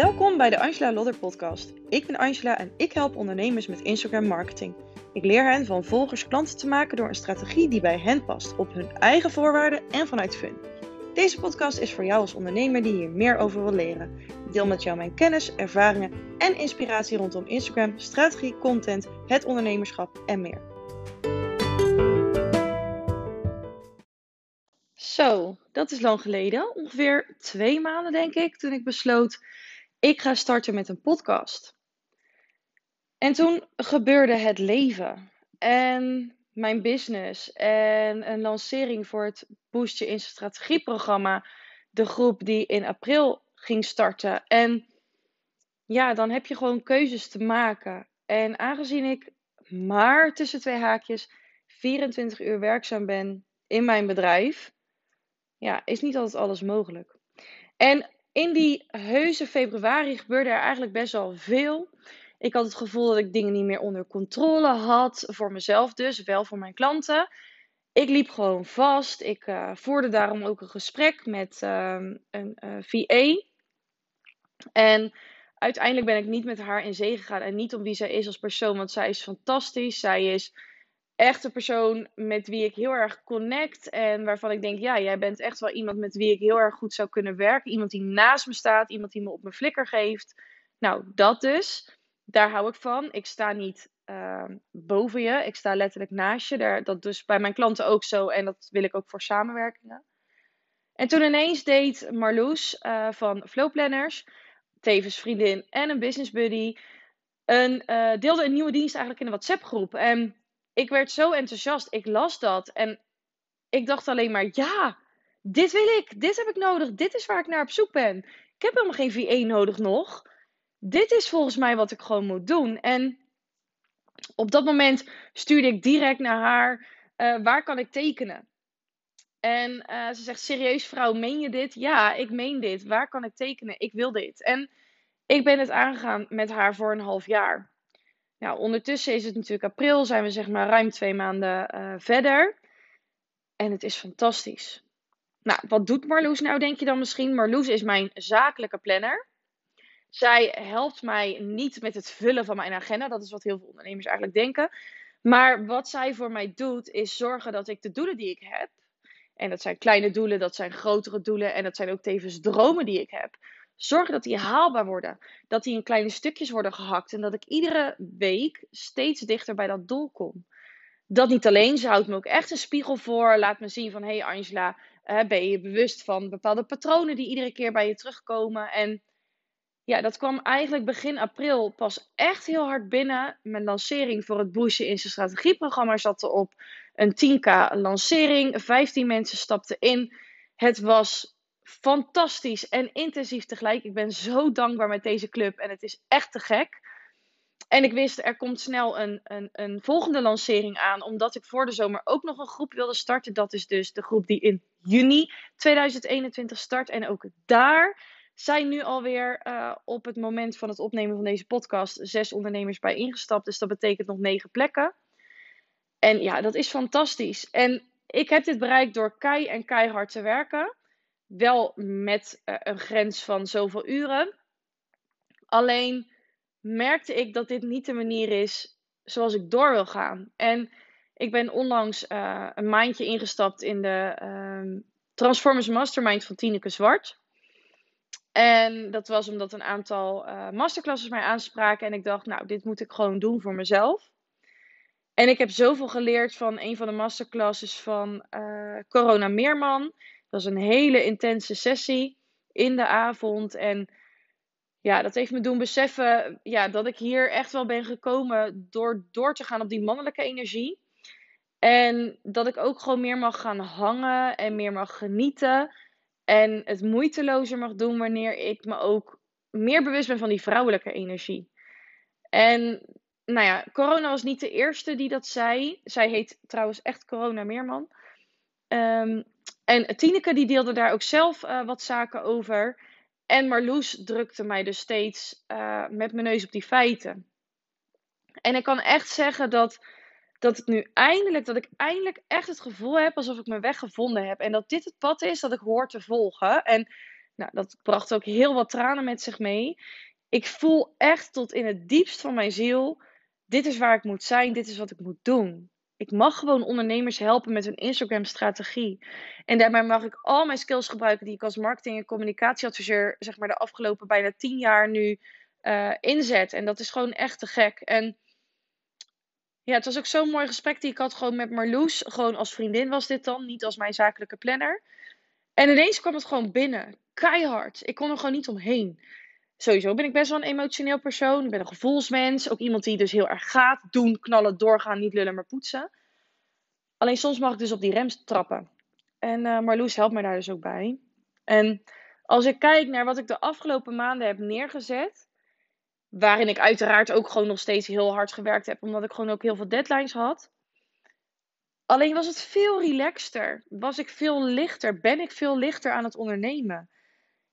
Welkom bij de Angela Lodder podcast. Ik ben Angela en ik help ondernemers met Instagram marketing. Ik leer hen van volgers klanten te maken door een strategie die bij hen past, op hun eigen voorwaarden en vanuit fun. Deze podcast is voor jou als ondernemer die hier meer over wil leren. Ik deel met jou mijn kennis, ervaringen en inspiratie rondom Instagram, strategie, content, het ondernemerschap en meer. Zo, dat is lang geleden. Ongeveer twee maanden denk ik, toen ik besloot ik ga starten met een podcast. En toen gebeurde het leven en mijn business en een lancering voor het Boost Je in strategieprogramma. De groep die in april ging starten. En ja, dan heb je gewoon keuzes te maken. En aangezien ik maar tussen twee haakjes 24 uur werkzaam ben in mijn bedrijf, ja, is niet altijd alles mogelijk. En in die heuse februari gebeurde er eigenlijk best wel veel. Ik had het gevoel dat ik dingen niet meer onder controle had. Voor mezelf dus, wel voor mijn klanten. Ik liep gewoon vast. Ik uh, voerde daarom ook een gesprek met uh, een uh, eh, VA. En uiteindelijk ben ik niet met haar in zee gegaan. En niet om wie zij is als persoon, want zij is fantastisch. Zij is echt een persoon met wie ik heel erg connect. En waarvan ik denk, ja, jij bent echt wel iemand met wie ik heel erg goed zou kunnen werken. Iemand die naast me staat, iemand die me op mijn flikker geeft. Nou, dat dus. Daar hou ik van. Ik sta niet ehm, boven je. Ik sta letterlijk naast je. Daar, dat dus bij mijn klanten ook zo. En dat wil ik ook voor samenwerkingen. En toen ineens deed Marloes uh, van Flowplanners, tevens vriendin en een business buddy, een, uh, deelde een nieuwe dienst eigenlijk in een WhatsApp groep. En ik werd zo enthousiast. Ik las dat en ik dacht alleen maar: ja, dit wil ik. Dit heb ik nodig. Dit is waar ik naar op zoek ben. Ik heb helemaal geen VE nodig nog. Dit is volgens mij wat ik gewoon moet doen. En op dat moment stuurde ik direct naar haar: uh, waar kan ik tekenen? En uh, ze zegt: Serieus, vrouw, meen je dit? Ja, ik meen dit. Waar kan ik tekenen? Ik wil dit. En ik ben het aangegaan met haar voor een half jaar. Nou, ondertussen is het natuurlijk april, zijn we zeg maar ruim twee maanden uh, verder. En het is fantastisch. Nou, wat doet Marloes nou, denk je dan misschien? Marloes is mijn zakelijke planner. Zij helpt mij niet met het vullen van mijn agenda. Dat is wat heel veel ondernemers eigenlijk denken. Maar wat zij voor mij doet, is zorgen dat ik de doelen die ik heb. En dat zijn kleine doelen, dat zijn grotere doelen. En dat zijn ook tevens dromen die ik heb zorgen dat die haalbaar worden. Dat die in kleine stukjes worden gehakt. En dat ik iedere week steeds dichter bij dat doel kom. Dat niet alleen, ze houdt me ook echt een spiegel voor. Laat me zien van, hé hey Angela, ben je bewust van bepaalde patronen die iedere keer bij je terugkomen. En ja, dat kwam eigenlijk begin april pas echt heel hard binnen. Mijn lancering voor het Boost in zijn strategieprogramma zat erop. Een 10k lancering, 15 mensen stapten in. Het was fantastisch en intensief tegelijk. Ik ben zo dankbaar met deze club en het is echt te gek. En ik wist, er komt snel een, een, een volgende lancering aan, omdat ik voor de zomer ook nog een groep wilde starten. Dat is dus de groep die in juni 2021 start. En ook daar zijn nu alweer uh, op het moment van het opnemen van deze podcast zes ondernemers bij ingestapt. Dus dat betekent nog negen plekken. En ja, dat is fantastisch. En ik heb dit bereikt door kei en keihard te werken. Wel met uh, een grens van zoveel uren. Alleen merkte ik dat dit niet de manier is zoals ik door wil gaan. En ik ben onlangs uh, een maandje ingestapt in de uh, Transformers Mastermind van Tineke Zwart. En dat was omdat een aantal uh, masterclasses mij aanspraken. En ik dacht, nou, dit moet ik gewoon doen voor mezelf. En ik heb zoveel geleerd van een van de masterclasses van Corona Meerman. Dat was een hele intense sessie in de avond. En ja, dat heeft me doen beseffen ja, dat ik hier echt wel ben gekomen door door te gaan op die mannelijke energie. En dat ik ook gewoon meer mag gaan hangen en meer mag genieten. En het moeitelozer mag doen wanneer ik me ook meer bewust ben van die vrouwelijke energie. En nou ja, corona was niet de eerste die dat zei. Zij heet trouwens echt Corona Meerman. Um, en Tineke die deelde daar ook zelf uh, wat zaken over. En Marloes drukte mij dus steeds uh, met mijn neus op die feiten. En ik kan echt zeggen dat, dat het nu eindelijk, dat ik eindelijk echt het gevoel heb alsof ik mijn weg gevonden heb. En dat dit het pad is dat ik hoor te volgen. En Nou, dat bracht ook heel wat tranen met zich mee. Ik voel echt tot in het diepst van mijn ziel: dit is waar ik moet zijn, dit is wat ik moet doen. Ik mag gewoon ondernemers helpen met hun Instagram-strategie. En daarbij mag ik al mijn skills gebruiken die ik als marketing- en communicatieadviseur, zeg maar, de afgelopen bijna tien jaar nu uh, inzet. En dat is gewoon echt te gek. En ja, het was ook zo'n mooi gesprek die ik had gewoon met Marloes. Gewoon als vriendin was dit dan, niet als mijn zakelijke planner. En ineens kwam het gewoon binnen. Keihard. Ik kon er gewoon niet omheen. Sowieso ben ik best wel een emotioneel persoon. Ik ben een gevoelsmens. Ook iemand die dus heel erg gaat doen, knallen, doorgaan, niet lullen, maar poetsen. Alleen soms mag ik dus op die rem trappen. En uh, Marloes helpt mij daar dus ook bij. En als ik kijk naar wat ik de afgelopen maanden heb neergezet. Waarin ik uiteraard ook gewoon nog steeds heel hard gewerkt heb. Omdat ik gewoon ook heel veel deadlines had. Alleen was het veel relaxter. Was ik veel lichter. Ben ik veel lichter aan het ondernemen.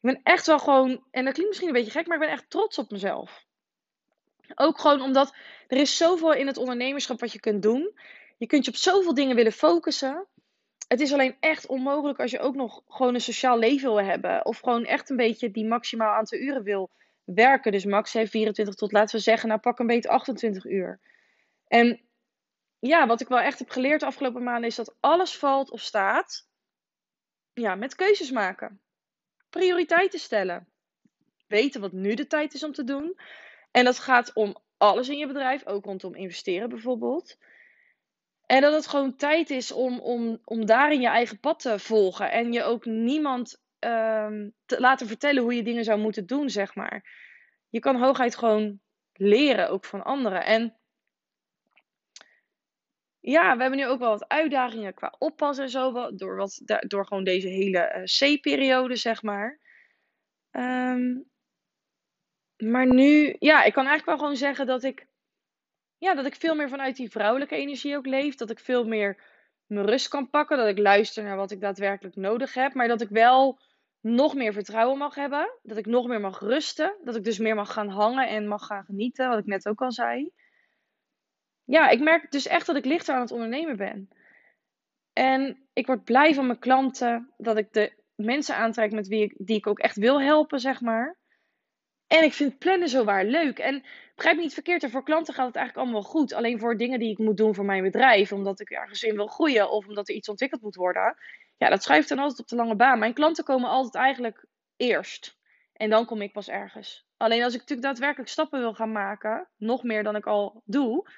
Ik ben echt wel gewoon, en dat klinkt misschien een beetje gek, maar ik ben echt trots op mezelf. Ook gewoon omdat er is zoveel in het ondernemerschap wat je kunt doen. Je kunt je op zoveel dingen willen focussen. Het is alleen echt onmogelijk als je ook nog gewoon een sociaal leven wil hebben. Of gewoon echt een beetje die maximaal aantal uren wil werken. Dus max heeft 24 tot, laten we zeggen, nou pak een beetje 28 uur. En ja, wat ik wel echt heb geleerd de afgelopen maanden is dat alles valt of staat ja, met keuzes maken prioriteiten stellen. Weten wat nu de tijd is om te doen. En dat gaat om alles in je bedrijf, ook rondom investeren bijvoorbeeld. En dat het gewoon tijd is om, om, om daarin je eigen pad te volgen. En je ook niemand um, te laten vertellen hoe je dingen zou moeten doen, zeg maar. Je kan hooguit gewoon leren, ook van anderen. En ja, we hebben nu ook wel wat uitdagingen qua oppas en zo. Door, wat, door gewoon deze hele uh, C-periode, zeg maar. Um, maar nu, ja, ik kan eigenlijk wel gewoon zeggen dat ik, ja, dat ik veel meer vanuit die vrouwelijke energie ook leef. Dat ik veel meer mijn rust kan pakken. Dat ik luister naar wat ik daadwerkelijk nodig heb. Maar dat ik wel nog meer vertrouwen mag hebben. Dat ik nog meer mag rusten. Dat ik dus meer mag gaan hangen en mag gaan genieten. Wat ik net ook al zei ja, ik merk dus echt dat ik lichter aan het ondernemen ben. En ik word blij van mijn klanten, dat ik de mensen aantrek met wie ik, die ik ook echt wil helpen, zeg maar. En ik vind plannen zo waar leuk. En begrijp me niet verkeerd, voor klanten gaat het eigenlijk allemaal goed. Alleen voor dingen die ik moet doen voor mijn bedrijf, omdat ik ergens in wil groeien of omdat er iets ontwikkeld moet worden. Ja, dat schuift dan altijd op de lange baan. Mijn klanten komen altijd eigenlijk eerst. En dan kom ik pas ergens. Alleen als ik natuurlijk daadwerkelijk stappen wil gaan maken, nog meer dan ik al doe,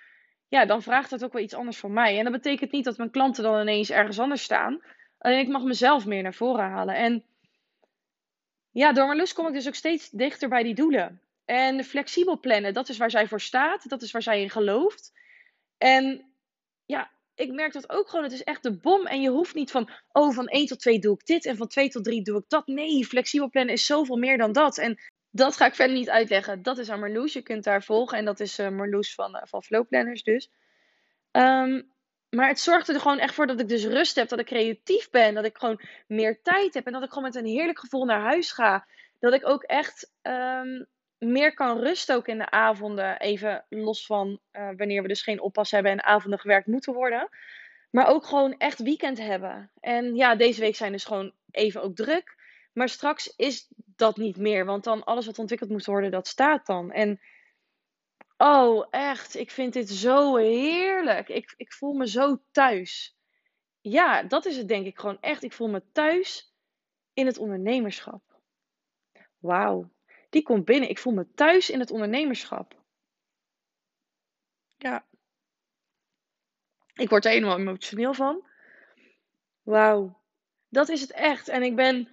ja, dan vraagt dat ook wel iets anders van mij. En dat betekent niet dat mijn klanten dan ineens ergens anders staan. Alleen ik mag mezelf meer naar voren halen. En ja, door mijn lust kom ik dus ook steeds dichter bij die doelen. En flexibel plannen, dat is waar zij voor staat. Dat is waar zij in gelooft. En ja, ik merk dat ook gewoon. Het is echt de bom. En je hoeft niet van, oh, van 1 tot 2 doe ik dit. En van 2 tot 3 doe ik dat. Nee, flexibel plannen is zoveel meer dan dat. En dat ga ik verder niet uitleggen. Dat is aan Marloes. Je kunt haar volgen. En dat is uh, Marloes van, uh, van dus. Um, maar het zorgt er gewoon echt voor dat ik dus rust heb. Dat ik creatief ben. Dat ik gewoon meer tijd heb. En dat ik gewoon met een heerlijk gevoel naar huis ga. Dat ik ook echt um, meer kan rusten ook in de avonden. Even los van uh, wanneer we dus geen oppas hebben en avonden gewerkt moeten worden. Maar ook gewoon echt weekend hebben. En ja, deze week zijn dus gewoon even ook druk. Maar straks is dat niet meer. Want dan alles wat ontwikkeld moet worden, dat staat dan. En oh, echt, ik vind dit zo heerlijk. Ik, ik voel me zo thuis. Ja, dat is het denk ik gewoon echt. Ik voel me thuis in het ondernemerschap. Wauw, die komt binnen. Ik voel me thuis in het ondernemerschap. Ja. Ik word er helemaal emotioneel van. Wauw, dat is het echt. En ik ben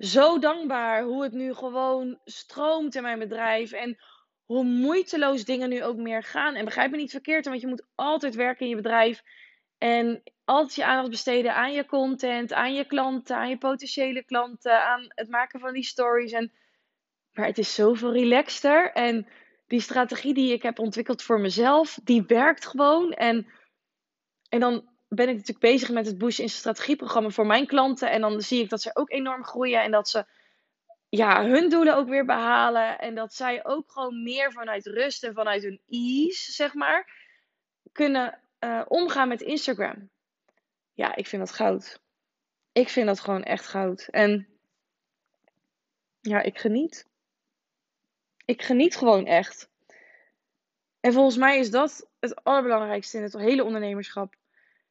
zo dankbaar hoe het nu gewoon stroomt in mijn bedrijf. En hoe moeiteloos dingen nu ook meer gaan. En begrijp me niet verkeerd, want je moet altijd werken in je bedrijf. En altijd je aandacht besteden aan je content, aan je klanten, aan je potentiële klanten, aan het maken van die stories. En, maar het is zoveel relaxter. En die strategie die ik heb ontwikkeld voor mezelf, die werkt gewoon. En, en dan ben ik natuurlijk bezig met het Bush in strategieprogramma voor mijn klanten. En dan zie ik dat ze ook enorm groeien en dat ze ja, hun doelen ook weer behalen. En dat zij ook gewoon meer vanuit rust en vanuit hun ease, zeg maar, kunnen uh, omgaan met Instagram. Ja, ik vind dat goud. Ik vind dat gewoon echt goud. En ja, ik geniet. Ik geniet gewoon echt. En volgens mij is dat het allerbelangrijkste in het hele ondernemerschap.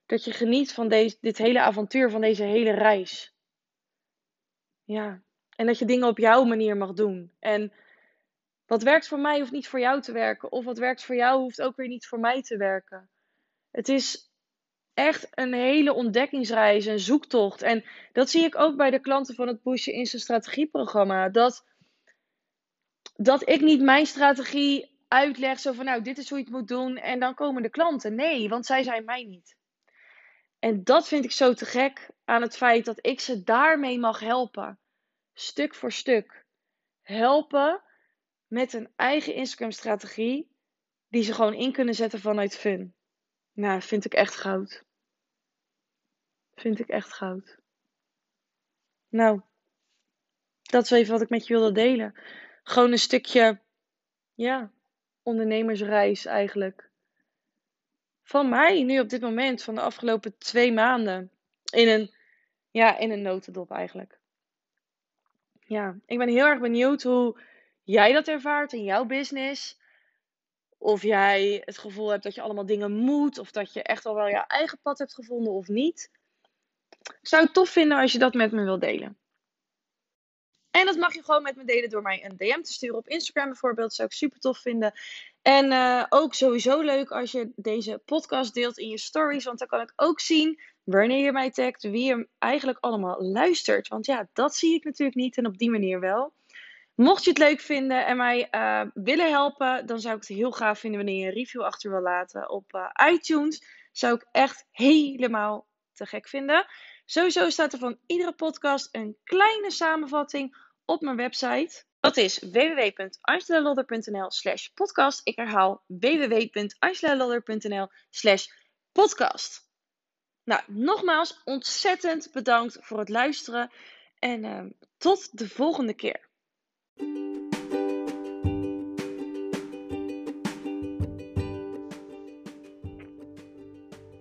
Dat je geniet van deze, dit hele avontuur, van deze hele reis. Ja. En dat je dingen op jouw manier mag doen. En wat werkt voor mij hoeft niet voor jou te werken. Of wat werkt voor jou hoeft ook weer niet voor mij te werken. Het is echt een hele ontdekkingsreis, een zoektocht. En dat zie ik ook bij de klanten van het Pushen in zijn strategieprogramma. Dat, dat ik niet mijn strategie uitleg, zo van nou, dit is hoe je het moet doen. En dan komen de klanten. Nee, want zij zijn mij niet. En dat vind ik zo te gek aan het feit dat ik ze daarmee mag helpen. Stuk voor stuk. Helpen met een eigen Instagram-strategie die ze gewoon in kunnen zetten vanuit fun. Nou, vind ik echt goud. Vind ik echt goud. Nou, dat is even wat ik met je wilde delen. Gewoon een stukje, ja, ondernemersreis eigenlijk. Van mij nu op dit moment, van de afgelopen twee maanden. In een, ja, in een notendop eigenlijk. Ja, ik ben heel erg benieuwd hoe jij dat ervaart in jouw business. Of jij het gevoel hebt dat je allemaal dingen moet. Of dat je echt al wel je eigen pad hebt gevonden of niet. Zou het tof vinden als je dat met me wilt delen. En dat mag je gewoon met me delen door mij een DM te sturen op Instagram bijvoorbeeld. Zou ik super tof vinden. En uh, ook sowieso leuk als je deze podcast deelt in je stories. Want dan kan ik ook zien wanneer je mij tagt, wie je eigenlijk allemaal luistert. Want ja, dat zie ik natuurlijk niet en op die manier wel. Mocht je het leuk vinden en mij uh, willen helpen, dan zou ik het heel gaaf vinden wanneer je een review achter wil laten op uh, iTunes. Zou ik echt helemaal te gek vinden. Sowieso staat er van iedere podcast een kleine samenvatting op mijn website. Dat is www.angelalodder.nl slash podcast. Ik herhaal www.angelalodder.nl slash podcast. Nou, nogmaals ontzettend bedankt voor het luisteren en uh, tot de volgende keer.